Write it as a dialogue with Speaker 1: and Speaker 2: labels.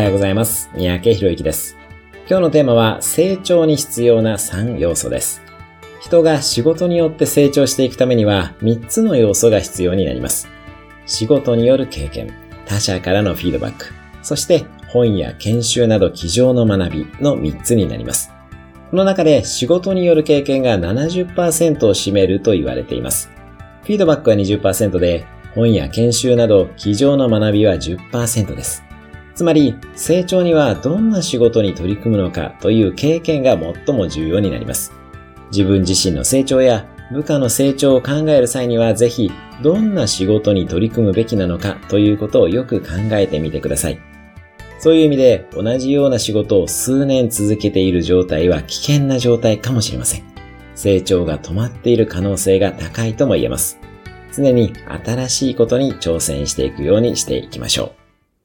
Speaker 1: はようございます。三宅博之です。今日のテーマは成長に必要な3要素です。人が仕事によって成長していくためには3つの要素が必要になります。仕事による経験、他者からのフィードバック、そして本や研修など机上の学びの3つになります。この中で仕事による経験が70%を占めると言われています。フィードバックは20%で、本や研修など机上の学びは10%です。つまり、成長にはどんな仕事に取り組むのかという経験が最も重要になります。自分自身の成長や部下の成長を考える際にはぜひ、どんな仕事に取り組むべきなのかということをよく考えてみてください。そういう意味で、同じような仕事を数年続けている状態は危険な状態かもしれません。成長が止まっている可能性が高いとも言えます。常に新しいことに挑戦していくようにしていきましょう。